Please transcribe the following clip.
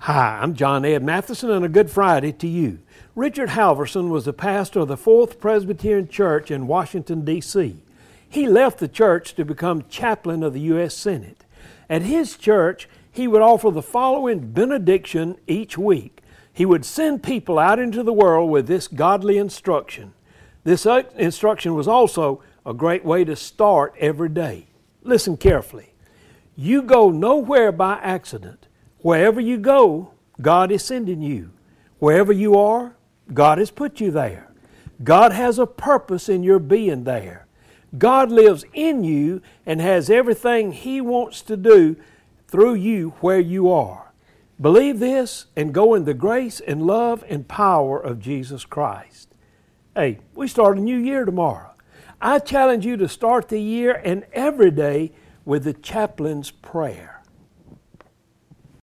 Hi, I'm John Ed Mathison, and a good Friday to you. Richard Halverson was the pastor of the Fourth Presbyterian Church in Washington, D.C. He left the church to become chaplain of the U.S. Senate. At his church, he would offer the following benediction each week. He would send people out into the world with this godly instruction. This uh, instruction was also a great way to start every day. Listen carefully. You go nowhere by accident. Wherever you go, God is sending you. Wherever you are, God has put you there. God has a purpose in your being there. God lives in you and has everything He wants to do through you where you are. Believe this and go in the grace and love and power of Jesus Christ. Hey, we start a new year tomorrow. I challenge you to start the year and every day with the chaplain's prayer.